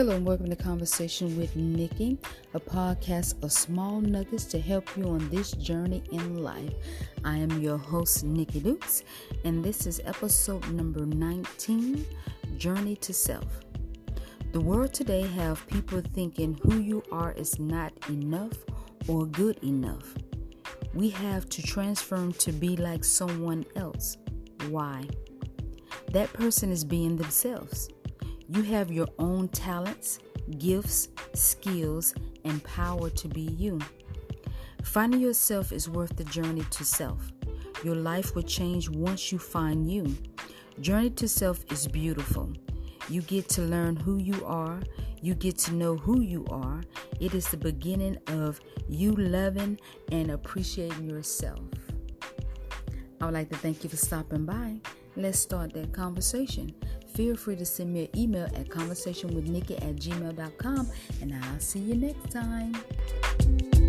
Hello and welcome to Conversation with Nikki, a podcast of small nuggets to help you on this journey in life. I am your host, Nikki Dukes, and this is episode number 19 Journey to Self. The world today have people thinking who you are is not enough or good enough. We have to transform to be like someone else. Why? That person is being themselves. You have your own talents, gifts, skills, and power to be you. Finding yourself is worth the journey to self. Your life will change once you find you. Journey to self is beautiful. You get to learn who you are, you get to know who you are. It is the beginning of you loving and appreciating yourself. I would like to thank you for stopping by. Let's start that conversation feel free to send me an email at conversationwithnikki at gmail.com and I'll see you next time.